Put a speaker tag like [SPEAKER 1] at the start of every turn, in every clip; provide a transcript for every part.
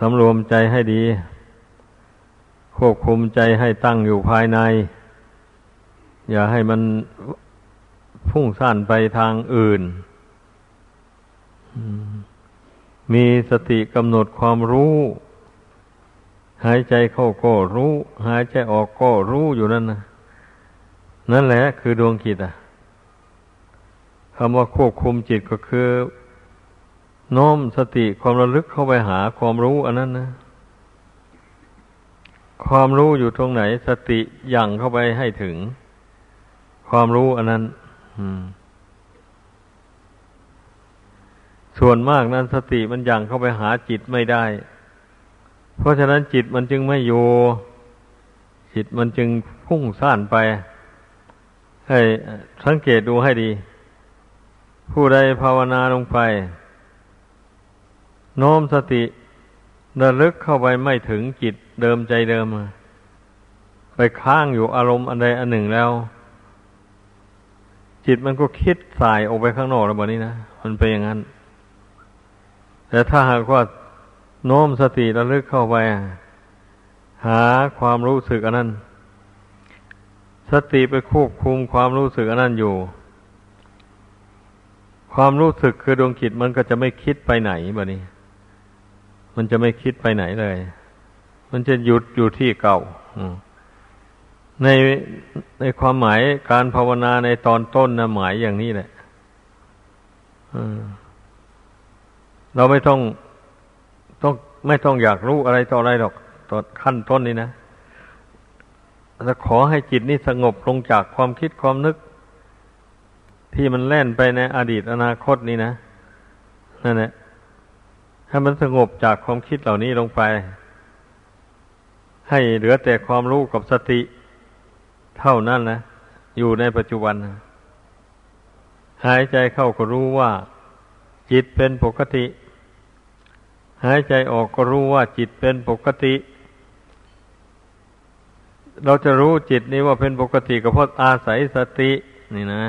[SPEAKER 1] สำรวมใจให้ดี ควบคุมใจให้ตั้งอยู่ภายใน อย่าให้มันพุ่งซ่านไปทางอื่น มีสติกำหนดความรู้ หายใจเข้าก็รู้ หายใจออกก็รู้อยู่นั่นนะนั่นแหละคือดวงจิตอะคำว่าควบคุมจิตก็คือ โน้มสติความระลึกเข้าไปหาความรู้อันนั้นนะ ความรู้อยู่ตรงไหน สติยั่งเข้าไปให้ถึง ความรู้อันนั้นส่วนมากนั้นสติมันยังเข้าไปหาจิตไม่ได้ เพราะฉะนั้นจิตมันจึงไม่อยู่จิตมันจึงพุ่งซ่านไป ให้สังเกตดูให้ดี ผู้ใดภาวนาลงไป โน้มสติระลึกเข้าไปไม่ถึงจิตเดิมใจเดิม ไปค้างอยู่อารมณ์อันใดอันหนึ่งแล้ว จิตมันก็คิดสายออกไปข้างนอกแล้วแบบนี้นะมันเป็นอย่างนั้น แต่ถ้าหากว่าโน้มสติระลึกเข้าไปหาความรู้สึกอันนั้น สติไปควบคุมความรู้สึกอันนั้นอยู่ ความรู้สึกคือดวงจิตมันก็จะไม่คิดไปไหนแบบนี้ มันจะไม่คิดไปไหนเลย มันจะหยุดอยู่ที่เก่าในในความหมายการภาวนาในตอนต้นนะหมายอย่างนี้แหละเราไม่ต้องต้องไม่ต้องอยากรู้อะไรต่ออะไรหรอกตอนขั้นต้นนี้นะจะขอให้จิตนี่สงบลงจากความคิดความนึก ที่มันแล่นไปในอดีตอนาคตนี่นะนั่นแหละ ให้มันสงบจากความคิดเหล่านี้ลงไป ให้เหลือแต่ความรู้กับสติ เท่านั้นนะ อยู่ในปัจจุบันหายใจเข้าก็รู้ว่า จิตเป็นปกติ หายใจออกก็รู้ว่าจิตเป็นปกติ เราจะรู้จิตนี้ว่าเป็นปกติก็เพราะอาศัยสตินี่นะ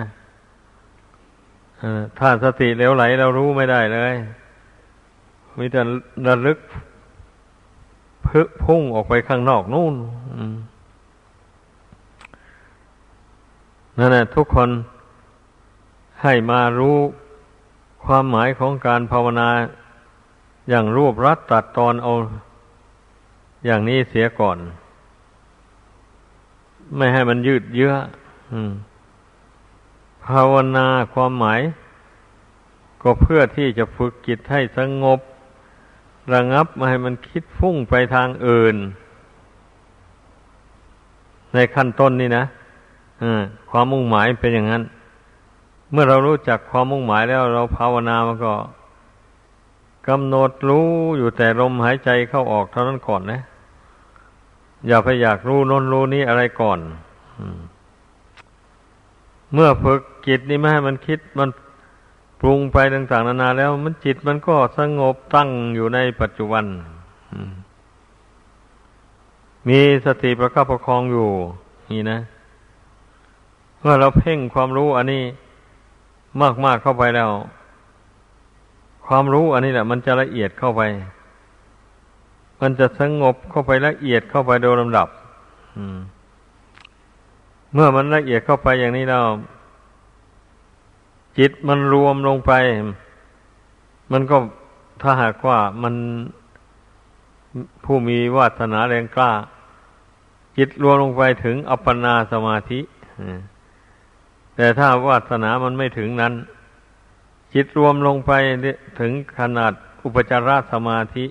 [SPEAKER 1] ถ้าสติเลวไหลเรารู้ไม่ได้เลย มีแต่ระลึกพึพุ่งออกไปข้างนอกนู่นนั่นแหละทุกคนให้มารู้ความหมายของการภาวนาอย่างรวบรัดตัดตอนเอาอย่างนี้เสียก่อน ไม่ให้มันยืดเยื้อภาวนาความหมาย ก็เพื่อที่จะฝึกจิตให้สงบ ระงับไม่ให้มันคิดฟุ้งไปทางอื่น ในขั้นต้นนี่นะความมุ่งหมายเป็นอย่างนั้น เมื่อเรารู้จักความมุ่งหมายแล้วเราภาวนามันก็กำหนดรู้อยู่แต่ลมหายใจเข้าออกเท่านั้นก่อนนะ อย่าไปอยากรู้น้นรู้นี้อะไรก่อนเมื่อฝึกจิตนี่ไม่ให้มันคิดมัน ปรุงไปต่าง ๆ นานาแล้ว มันจิตมันก็สงบตั้งอยู่ในปัจจุบันมีสติประคับประคองอยู่ นี่นะเมื่อเราเพ่งความรู้อันนี้มากๆเข้าไปแล้ว ความรู้อันนี้แหละ มันจะละเอียดเข้าไป มันจะสงบเข้าไปละเอียดเข้าไปโดยลำดับเมื่อมันละเอียดเข้าไปอย่างนี้แล้ว จิตมันรวมลงไป มันก็ถ้าหากว่ามันผู้มีวาสนาแรงกล้า จิตรวมลงไปถึงอัปปนาสมาธิแต่ถ้าวาสนามันไม่ถึงนั้น จิตรวมลงไปถึงขนาดอุปจารสมาธิ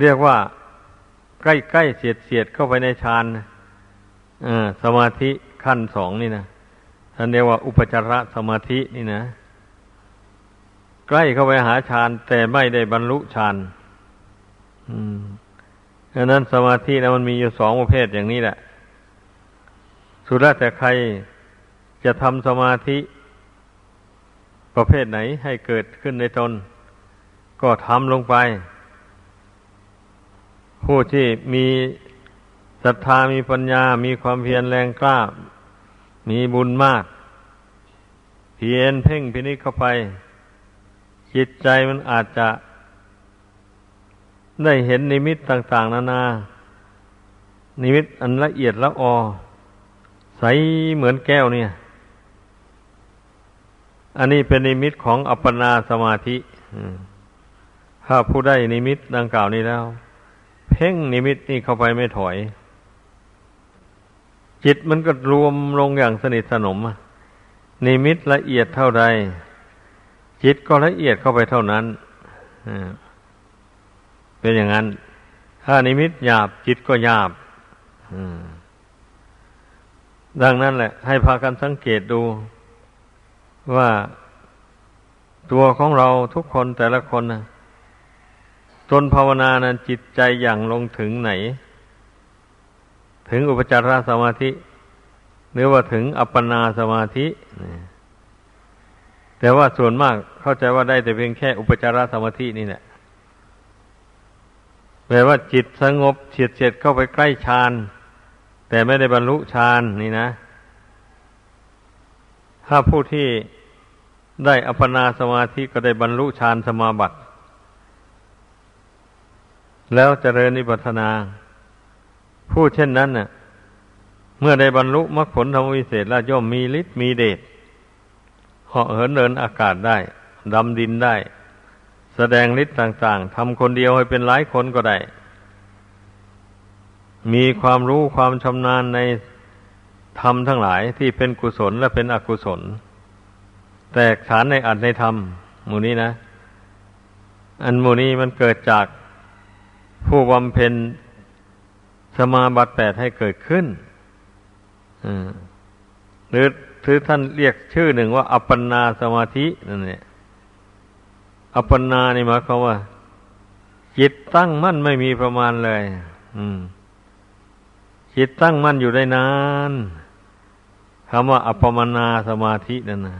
[SPEAKER 1] เรียกว่าใกล้ใกล้เสียดเสียดเข้าไปในฌานสมาธิขั้นสองนี่นะ ท่านเรียกว่าอุปจารสมาธินี่นะ ใกล้เข้าไปหาฌานแต่ไม่ได้บรรลุฌานอืมดังนั้นสมาธินะมันมีอยู่สองประเภทอย่างนี้แหละ สุดแล้วแต่ใครจะทำสมาธิ ประเภทไหนให้เกิดขึ้นในตน ก็ทำลงไป ผู้ที่มีศรัทธามีปัญญา มีความเพียรแรงกล้า มีบุญมาก พียรเพ่งพินิจเข้าไป จิตใจมันอาจจะได้เห็นนิมิตต่าง ๆ นานา นิมิตอันละเอียดละออ ใสเหมือนแก้วเนี่ย อันนี้เป็นนิมิตของอัปปนาสมาธิถ้าผู้ได้นิมิตดังกล่าวนี้แล้ว เพ่งนิมิตนี่เข้าไปไม่ถอย จิตมันก็รวมลงอย่างสนิทสนม นิมิตละเอียดเท่าใด จิตก็ละเอียดเข้าไปเท่านั้นเป็นอย่างนั้น ถ้านิมิตหยาบจิตก็หยาบดังนั้นแหละ ให้พากันสังเกตดูว่าตัวของเราทุกคนแต่ละคนนะตนภาวนานั้นจิตใจอย่างลงถึงไหน ถึงอุปจารสมาธิ หรือว่าถึงอัปปนาสมาธิ แต่ว่าส่วนมากเข้าใจว่าได้แต่เพียงแค่อุปจารสมาธินี่แหละแปลว่าจิตสงบเฉียดเฉียดเข้าไปใกล้ฌานแต่ไม่ได้บรรลุฌานนี่นะ ถ้าผู้ที่ได้อัปปนาสมาธิก็ได้บรรลุฌานสมาบัติ แล้วเจริญนิพพานา ผู้เช่นนั้นน่ะ เมื่อได้บรรลุมรรคผลธรรมวิเศษแล้วย่อมมีฤทธิ์มีเดชเหาะเหินเดินอากาศได้ ดำดินได้ แสดงฤทธิ์ต่าง ๆทำคนเดียวให้เป็นหลายคนก็ได้ มีความรู้ความชำนาญในธรรมทั้งหลายที่เป็นกุศลและเป็นอกุศล แตกฉานในอัตในธรรมหมู่นี้นะ อันหมู่นี้มันเกิดจากผู้บำเพ็ญสมาบัติแปดให้เกิดขึ้น หรือถือท่านเรียกชื่อหนึ่งว่า อัปปนาสมาธินั่นแหละอัปปนานี่หมายความว่า จิตตั้งมั่นไม่มีประมาณเลย อืม จิตตั้งมั่นอยู่ได้นานคำว่า อัปปมนาสมาธินั่นนะ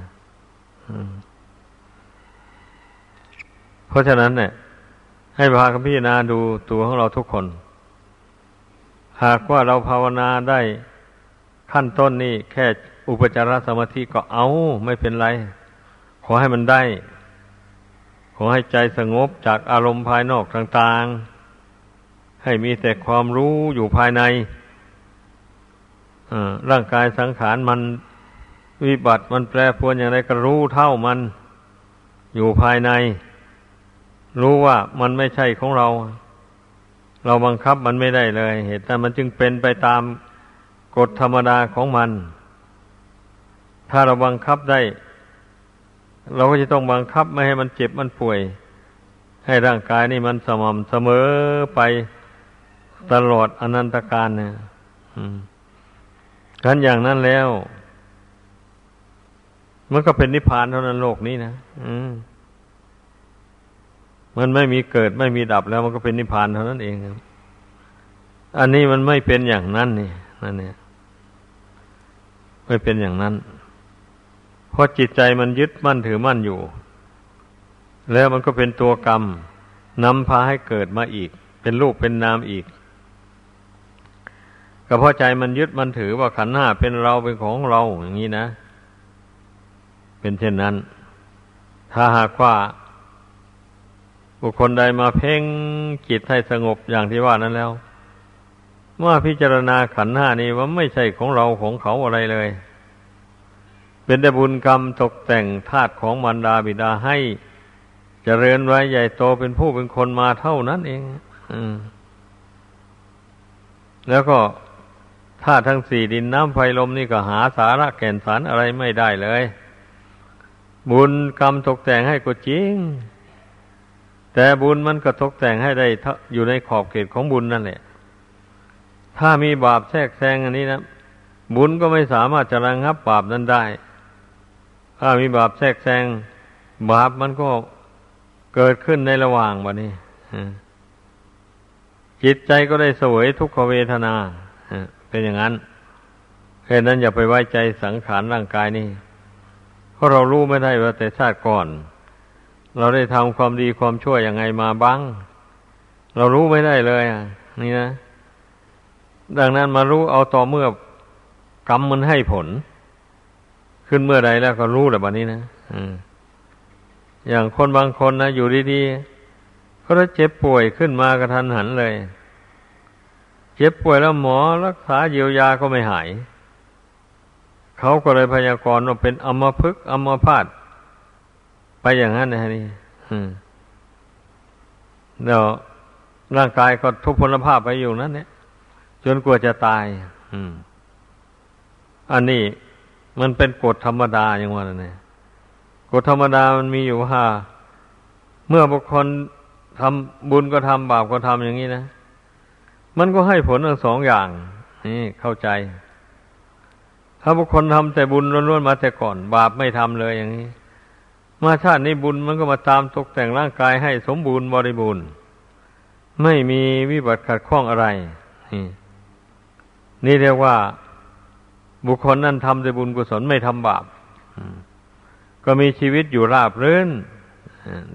[SPEAKER 1] เพราะฉะนั้นเนี่ย ให้พาคัมพิจารณาดูตัวของเราทุกคน หากว่าเราภาวนาได้ ขั้นต้นนี่แค่อุปจารสมาธิก็เอาไม่เป็นไร ขอให้มันได้ ขอให้ใจสงบจากอารมณ์ภายนอกต่างๆ ให้มีแต่ความรู้อยู่ภายในร่างกายสังขารมันวิบัติมันแปรปรวนอย่างไรก็รู้เท่ามันอยู่ภายใน รู้ว่ามันไม่ใช่ของเรา เราบังคับมันไม่ได้เลย เหตุนั้นมันจึงเป็นไปตาม กฎธรรมดาของมัน ถ้าเราบังคับได้ เราก็จะต้องบังคับไม่ให้มันเจ็บมันป่วย ให้ร่างกายนี่มันสม่ำเสมอไปตลอดอนันตการเนี่ยกันอย่างนั้นแล้ว มันก็เป็นนิพพานเท่านั้นโลกนี้นะมันไม่มีเกิดไม่มีดับแล้ว มันก็เป็นนิพพานเท่านั้นเองอันนี้มันไม่เป็นอย่างนั้นนี่นั่นเนี่ย ไม่เป็นอย่างนั้น เพราะจิตใจมันยึดมั่นถือมั่นอยู่ แล้วมันก็เป็นตัวกรรมนำพาให้เกิดมาอีก เป็นรูปเป็นนามอีกก็เพราะใจมันยึดมันถือว่าขันห้าเป็นเราเป็นของเราอย่างนี้นะ เป็นเช่นนั้น ถ้าหากว่าบุคคลใดมาเพ่งจิตให้สงบอย่างที่ว่านั้นแล้ว เมื่อพิจารณาขันห้านี้ว่าไม่ใช่ของเราของเขาอะไรเลย เป็นแต่บุญกรรมตกแต่งธาตุของมารดาบิดาให้จเจริญไว้ใหญ่โตเป็นผู้เป็นคนมาเท่านั้นเองอแล้วก็ธาตุทั้งสี่ดินน้ำไฟลมนี่ก็หาสาระแก่นสารอะไรไม่ได้เลย บุญกรรมตกแต่งให้ก็จริง แต่บุญมันก็ตกแต่งให้ได้อยู่ในขอบเขตของบุญนั่นแหละ ถ้ามีบาปแทรกแซงอันนี้นะบุญก็ไม่สามารถจะระงับบาปนั้นได้ ถ้ามีบาปแทรกแซงบาปมันก็เกิดขึ้นในระหว่างวันนี้จิตใจก็ได้สวยทุกขเวทนาเป็นอย่างนั้นเหตุนั้นอย่าไปไว้ใจสังขารร่างกายนี่เพราะเรารู้ไม่ได้ว่าแต่ชาติก่อน เราได้ทำความดีความชั่วยังไงมาบ้าง เรารู้ไม่ได้เลยอะ นี่นะ ดังนั้นมารู้เอาต่อเมื่อกรรมมันให้ผล ขึ้นเมื่อใดแล้วก็รู้แหละบัดนี้นะอย่างคนบางคนนะอยู่ดีๆก็ถ้าเจ็บป่วยขึ้นมากระทันหันเลย เจ็บป่วยแล้วหมอรักษาเยียวยาก็ไม่หาย เขาก็เลยพยากรณ์ว่าเป็นอมพฤกอัมพาตไปอย่างนั้นนะนี่เดี๋ยวร่างกายก็ทุพพลภาพไปอยู่นั้นเนี่ย จนกลัวจะตายอืมอันนี้มันเป็นกฎธรรมดาอย่างว่าเนี่ยกฎธรรมดามันมีอยู่ว่าเมื่อบุคคลทำบุญก็ทำบาปก็ทำอย่างนี้นะ มันก็ให้ผลทั้งสองอย่าง นี่เข้าใจ ถ้าบุคคลทำแต่บุญล้วนๆมาแต่ก่อน บาปไม่ทำเลยอย่างนี้ มาชาตินี้บุญมันก็มาตามตกแต่งร่างกายให้สมบูรณ์บริบูรณ์ ไม่มีวิบัติขัดข้องอะไรนี่ นี่เรียกว่า บุคคลนั้นทำแต่บุญกุศลไม่ทำบาปก็มีชีวิตอยู่ราบรื่น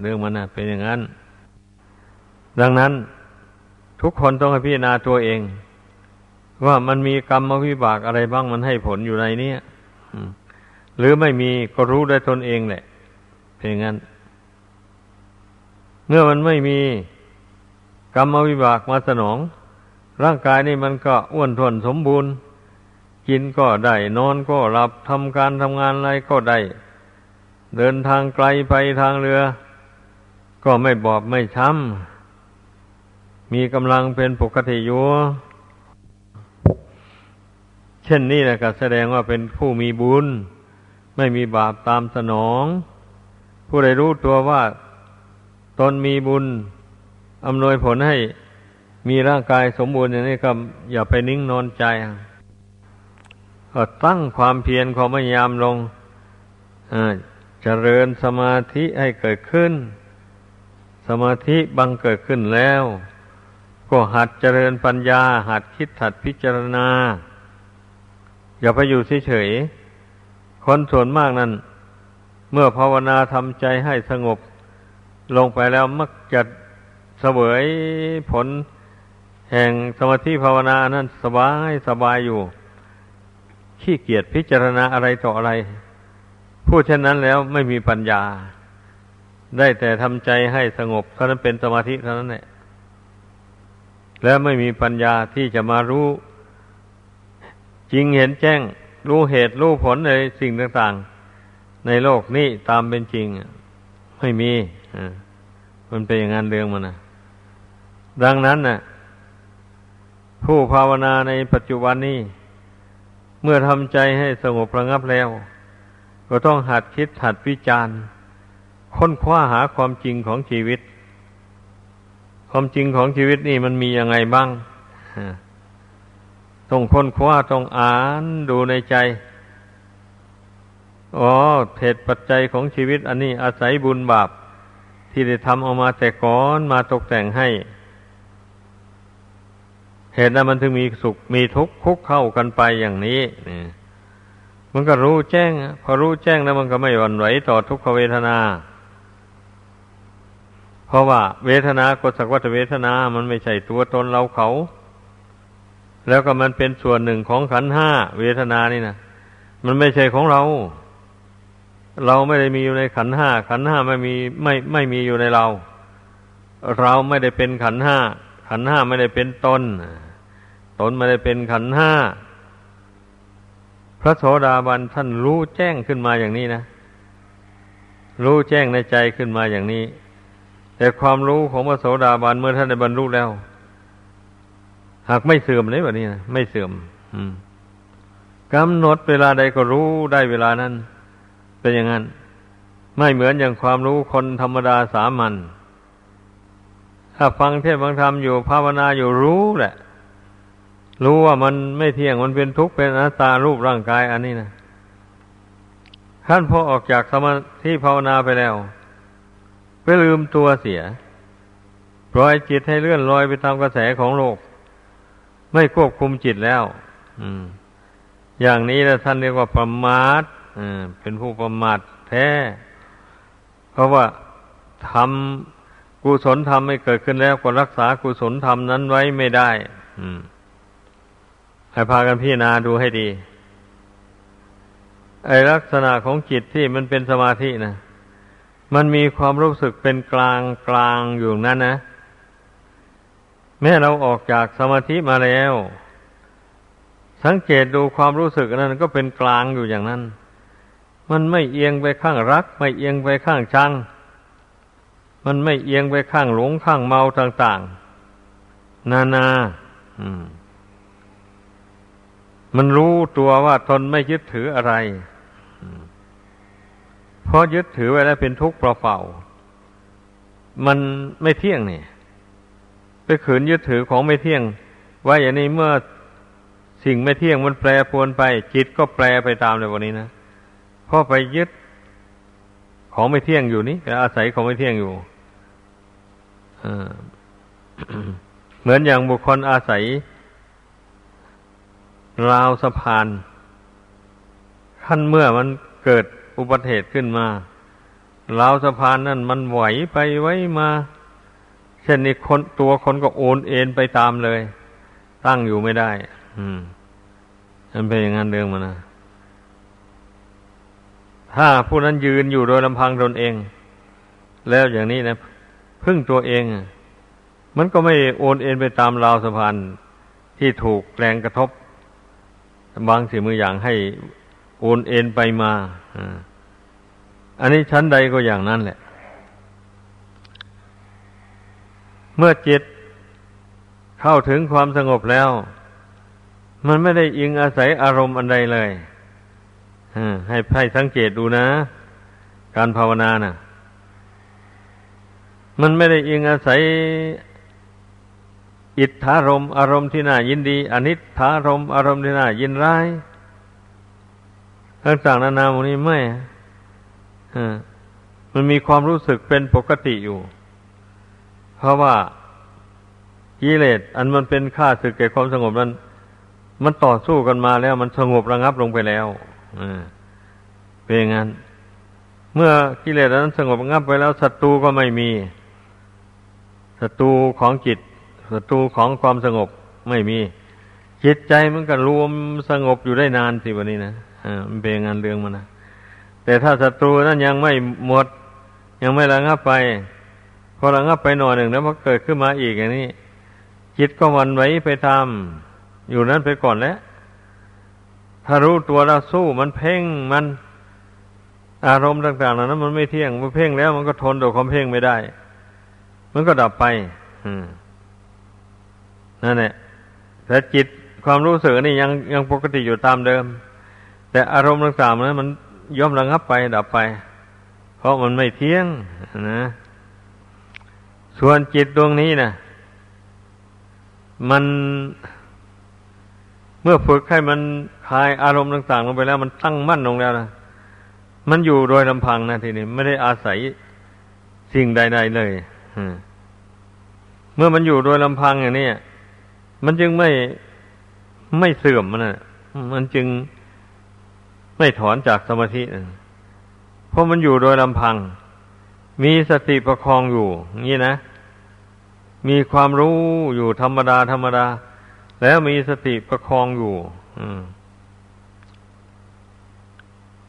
[SPEAKER 1] เรื่องมันนะเป็นอย่างนั้น ดังนั้นทุกคนต้องพิจารณาตัวเอง ว่ามันมีกรรมวิบากอะไรบ้างมันให้ผลอยู่ในนี้หรือไม่มีก็รู้ได้ตนเองแหละ เป็นอย่างนั้น เมื่อมันไม่มีกรรมวิบากมาสนอง ร่างกายนี่มันก็อ้วนท้วนสมบูรณ์ กินก็ได้ นอนก็หลับทำการทำงานอะไรก็ได้ เดินทางไกลไปทางเรือ ก็ไม่บอบไม่ช้ำ มีกำลังเป็นปกติอยู่ เช่นนี้แหละก็แสดงว่าเป็นผู้มีบุญ ไม่มีบาปตามสนอง ผู้ใดรู้ตัวว่าตนมีบุญอำนวยผลให้ มีร่างกายสมบูรณ์อย่างนี้ก็อย่าไปนิ่งนอนใจก็ตั้งความเพียรความพยายามลงเจริญสมาธิให้เกิดขึ้น สมาธิบังเกิดขึ้นแล้ว ก็หัดเจริญปัญญา หัดคิดหัดพิจารณา อย่าไปอยู่เฉยๆคนส่วนมากนั้น เมื่อภาวนาทำใจให้สงบ ลงไปแล้วมักจะเสวยผล แห่งสมาธิภาวนานั้นสบายสบายอยู่ ขี้เกียจพิจารณาอะไรต่ออะไร พูดเช่นนั้นแล้วไม่มีปัญญา ได้แต่ทำใจให้สงบเท่านั้นเป็นสมาธิเท่านั้นแหละแล้วไม่มีปัญญาที่จะมารู้ จริงเห็นแจ้ง รู้เหตุรู้ผลในสิ่งต่าง ๆ ในโลกนี้ตามเป็นจริง ไม่มีมันเป็นอย่างนั้นเรื่องมันนะดังนั้นน่ะ ผู้ภาวนาในปัจจุบันนี้ เมื่อทำใจให้สงบระงับแล้ว ก็ต้องหัดคิดหัดวิจารณ์ ค้นคว้าหาความจริงของชีวิต ความจริงของชีวิตนี่มันมียังไงบ้างต้องค้นคว้าต้องอ่านดูในใจอ๋อเหตุปัจจัยของชีวิต อันนี้อาศัยบุญบาป ที่ได้ทำออกมาแต่ก่อนมาตกแต่งให้ เหตุนั้นมันถึงมีสุขมีทุกข์คุกเข้ากันไปอย่างนี้นี่มันก็รู้แจ้ง พอรู้แจ้งแล้วมันก็ไม่หวั่นไหวต่อทุกขเวทนา เพราะว่าเวทนากสักวัตเวทนา มันไม่ใช่ตัวตนเราเขา แล้วก็มันเป็นส่วนหนึ่งของขันห้าเวทนานี่นะมันไม่ใช่ของเรา เราไม่ได้มีอยู่ในขันห้าขันห้าไม่มีไม่ไม่มีอยู่ในเรา เราไม่ได้เป็นขันห้าขันห้าไม่ได้เป็นตน ตนไม่ได้เป็นขันห้า พระโสดาบันท่านรู้แจ้งขึ้นมาอย่างนี้นะ รู้แจ้งในใจขึ้นมาอย่างนี้ แต่ความรู้ของพระโสดาบันเมื่อท่านได้บรรลุแล้ว หากไม่เสื่อมเลยแบบนี้นะไม่เสื่อมกำหนดเวลาใดก็รู้ได้เวลานั้น เป็นอย่างนั้น ไม่เหมือนอย่างความรู้คนธรรมดาสามัญถ้าฟังเทศฟังธรรมอยู่ภาวนาอยู่รู้แหละ รู้ว่ามันไม่เที่ยงมันเป็นทุกข์เป็นอนัตตารูปร่างกายอันนี้นะท่านพอออกจากสมาธิภาวนาไปแล้ว ไปลืมตัวเสีย ปล่อยจิตให้เลื่อนลอยไปตามกระแสของโลก ไม่ควบคุมจิตแล้วอืมอย่างนี้แล้วท่านเรียกว่าประมาทเป็นผู้ประมาทแท้ เพราะว่าทำกุศลธรรมไม่เกิดขึ้นแล้วก็รักษากุศลธรรมนั้นไว้ไม่ได้ อืม ให้พากันพิจารณาดูให้ดี ไอลักษณะของจิตที่มันเป็นสมาธินะมันมีความรู้สึกเป็นกลางกลางอยู่นั้นนะ แม้เราออกจากสมาธิมาแล้ว สังเกตดูความรู้สึกนั้นก็เป็นกลางอยู่อย่างนั้น มันไม่เอียงไปข้างรัก ไม่เอียงไปข้างชัง มันไม่เอียงไปข้างหลงข้างเมาต่าง ๆ นานา อืม มันรู้ตัวว่าตนไม่ยึดถืออะไรเพราะยึดถือไว้แล้วเป็นทุกข์เปล่าๆมันไม่เที่ยงนี่ไปขืนยึดถือของไม่เที่ยง ว่าอย่างนี้เมื่อสิ่งไม่เที่ยงมันแปรปรวนไป จิตก็แปรไปตามเลยวันนี้นะเพราะไปยึดของไม่เที่ยงอยู่นี่อาศัยของไม่เที่ยงอยู่เหมือนอย่างบุคคลอาศัย ราวสะพานขั้นเมื่อมันเกิดอุบัติเหตุขึ้นมาราวสะพานนั่นมันไหวไปไว้มาเช่นนี้คนตัวคนก็โอนเอ็นไปตามเลย ตั้งอยู่ไม่ได้ อืมมันเป็นอย่างนั้นเรื่องมันนะถ้าผู้นั้นยืนอยู่โดยลำพังตนเอง แล้วอย่างนี้นะพึ่งตัวเอง มันก็ไม่โอนเอ็นไปตามราวสะพานที่ถูกแรงกระทบ บางสิ่งบางอย่างให้โอนเอ็นไปมาอันนี้ชั้นใดก็อย่างนั้นแหละ เมื่อจิตเข้าถึงความสงบแล้ว มันไม่ได้อิงอาศัยอารมณ์อันใดเลยให้ให้สังเกตดูนะ การภาวนานะ่ะ มันไม่ได้อิงอาศัย อิทธารมอารมณ์ที่น่ายินดี อนิจฐารมอารมณ์ที่น่ายินร้ายต่างๆนานาโมนี้ไม่มันมีความรู้สึกเป็นปกติอยู่ เพราะว่ากิเลสอันมันเป็นค่าสึกแก่ความสงบนั้น มันต่อสู้กันมาแล้ว มันสงบระงับลงไปแล้วเป็นอย่างนั้น เมื่อกิเลสนั้นสงบระงับไปแล้วศัตรูก็ไม่มีศัตรูของจิต ศัตรูของความสงบไม่มี จิตใจมันก็รวมสงบอยู่ได้นานสิวันนี้นะอ่ามันเป็นงานเรื่องมันนะแต่ถ้าศัตรูนั้นยังไม่หมด ยังไม่ระงับไป พอระงับไปหน่อยหนึ่งแล้วพอเกิดขึ้นมาอีกอย่างนี้จิตก็วันไว้ไปตามอยู่นั้นไปก่อนแล้วถ้ารู้ตัวเราสู้มันเพ่งมันอารมณ์ต่างๆเหล่านั้นมันไม่เที่ยงมันเพ่งแล้วมันก็ทนต่อความเพ่งไม่ได้ มันก็ดับไป อืม นั่นแหละแต่จิตความรู้สึกนี่ยังยังปกติอยู่ตามเดิม แต่อารมณ์ต่างๆนั้นมันย่อมระงับไปดับไป เพราะมันไม่เที่ยงนะ ส่วนจิตดวงนี้นะมันเมื่อฝึกให้มันคลายอารมณ์ต่างๆลงไปแล้ว มันตั้งมั่นลงแล้วนะมันอยู่โดยลำพังนะทีนี้ไม่ได้อาศัยสิ่งใด ๆ เลยเมื่อมันอยู่โดยลำพังอย่างนี้ มันจึงไม่ไม่เสื่อมมันนะมันจึงไม่ถอนจากสมาธิเพราะมันอยู่โดยลำพัง มีสติประคองอยู่นี่นะ มีความรู้อยู่ธรรมดาธรรมดา แล้วมีสติประคองอยู่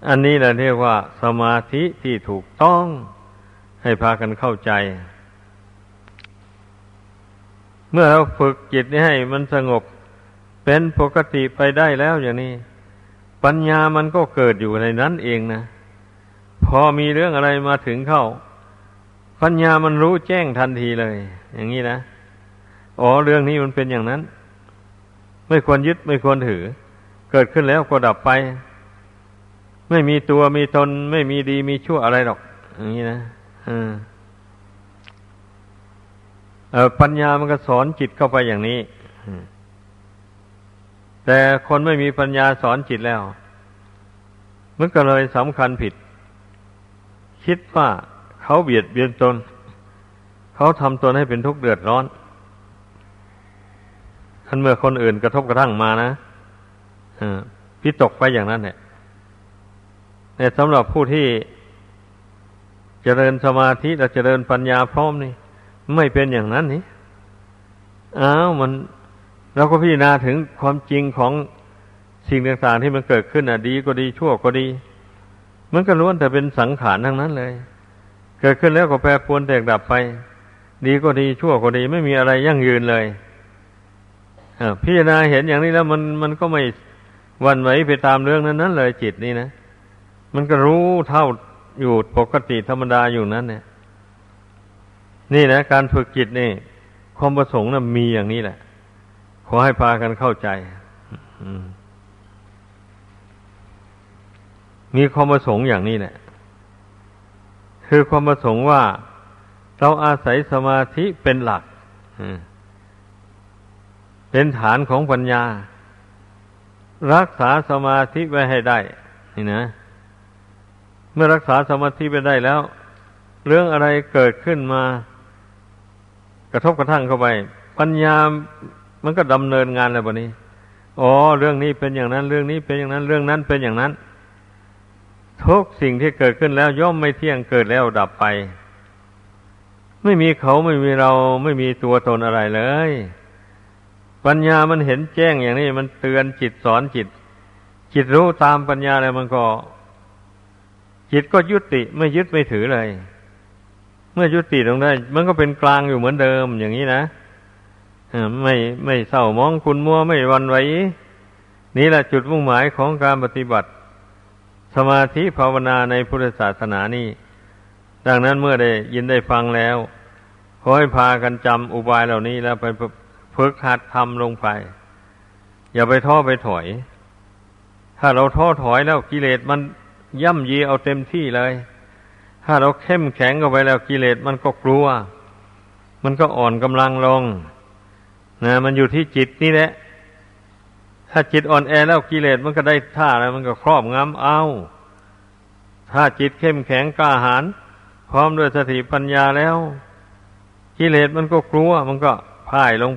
[SPEAKER 1] อันนี้แหละเรียกว่า สมาธิที่ถูกต้อง ให้พากันเข้าใจ เมื่อเราฝึกจิตนี้ให้มันสงบ เป็นปกติไปได้แล้วอย่างนี้ ปัญญามันก็เกิดอยู่ในนั้นเองนะพอมีเรื่องอะไรมาถึงเข้า ปัญญามันรู้แจ้งทันทีเลย อย่างนี้นะอ๋อเรื่องนี้มันเป็นอย่างนั้น ไม่ควรยึดไม่ควรถือ เกิดขึ้นแล้วก็ดับไป ไม่มีตัวมีตน ไม่มีดีมีชั่วอะไรหรอก อย่างนี้นะอืม ปัญญามันก็สอนจิตเข้าไปอย่างนี้ แต่คนไม่มีปัญญาสอนจิตแล้ว มันก็เลยสำคัญผิด คิดว่าเขาเบียดเบียนตน เขาทำตนให้เป็นทุกข์เดือดร้อนท่านเมื่อคนอื่นกระทบกระทั่งมานะพิตกไปอย่างนั้นเนี่ยแต่สำหรับผู้ที่จเจริญสมาธิและเจริญปัญญาพร้อมนี่ ไม่เป็นอย่างนั้นนี่อ้าวมันเราก็พิจารณาถึงความจริงของสิ่งต่างๆที่มันเกิดขึ้นอะดีก็ดีชั่วก็ดี มันก็ล้วนแต่เป็นสังขารทั้งนั้นเลย เกิดขึ้นแล้วก็แปรปรวนแตกดับไป ดีก็ดีชั่วก็ดี ไม่มีอะไรยั่งยืนเลยพิจารณาเห็นอย่างนี้แล้ว มันมันก็ไม่วันไหวไปตามเรื่องนั้นนั้นเลยจิตนี่นะมันก็รู้เท่าอยู่ปกติธรรมดาอยู่นั้นเนี่ย นี่นะ การฝึกจิตนี่ความประสงค์นะ่ะมีอย่างนี้แหละ ขอให้พากันเข้าใจมีความประสงค์อย่างนี้แหละ คือความประสงค์ว่าเราอาศัยสมาธิเป็นหลักเป็นฐานของปัญญา รักษาสมาธิไว้ให้ได้ นี่นะ เมื่อรักษาสมาธิไปได้แล้ว เรื่องอะไรเกิดขึ้นมา กระทบกระทั่งเข้าไป ปัญญามันก็ดำเนินงานแล้วบนี้อ๋อเรื่องนี้เป็นอย่างนั้น เรื่องนี้เป็นอย่างนั้น เรื่องนั้นเป็นอย่างนั้น ทุกสิ่งที่เกิดขึ้นแล้ว ย่อมไม่เที่ยงเกิดแล้วดับไป ไม่มีเขาไม่มีเราไม่มีตัวตนอะไรเลย ปัญญามันเห็นแจ้งอย่างนี้ มันเตือนจิตสอนจิต จิตรู้ตามปัญญาแล้วมันก็ จิตก็ยุติไม่ยึดไม่ถือเลย เมื่อยุติลงได้ มันก็เป็นกลางอยู่เหมือนเดิมอย่างนี้นะไม่ไม่เศร้ามองคุณมัวไม่วันไหวนี่แหละจุดมุ่งหมายของการปฏิบัติ สมาธิภาวนาในพุทธศาสนานี่ ดังนั้นเมื่อได้ยินได้ฟังแล้วขอให้พากันจำอุบายเหล่านี้แล้วไปฝึกหัดทำลงไป อย่าไปท้อไปถอย ถ้าเราท้อถอยแล้วกิเลสมันย่ำยีเอาเต็มที่เลย ถ้าเราเข้มแข็งเข้าไปแล้วกิเลสมันก็กลัว มันก็อ่อนกำลังลงนะมันอยู่ที่จิตนี่แหละ ถ้าจิตอ่อนแอแล้วกิเลสมันก็ได้ท่าแล้วมันก็ครอบงำเอา ถ้าจิตเข้มแข็งกล้าหาญพร้อมด้วยสติปัญญาแล้ว กิเลสมันก็กลัว มันก็พ่ายลง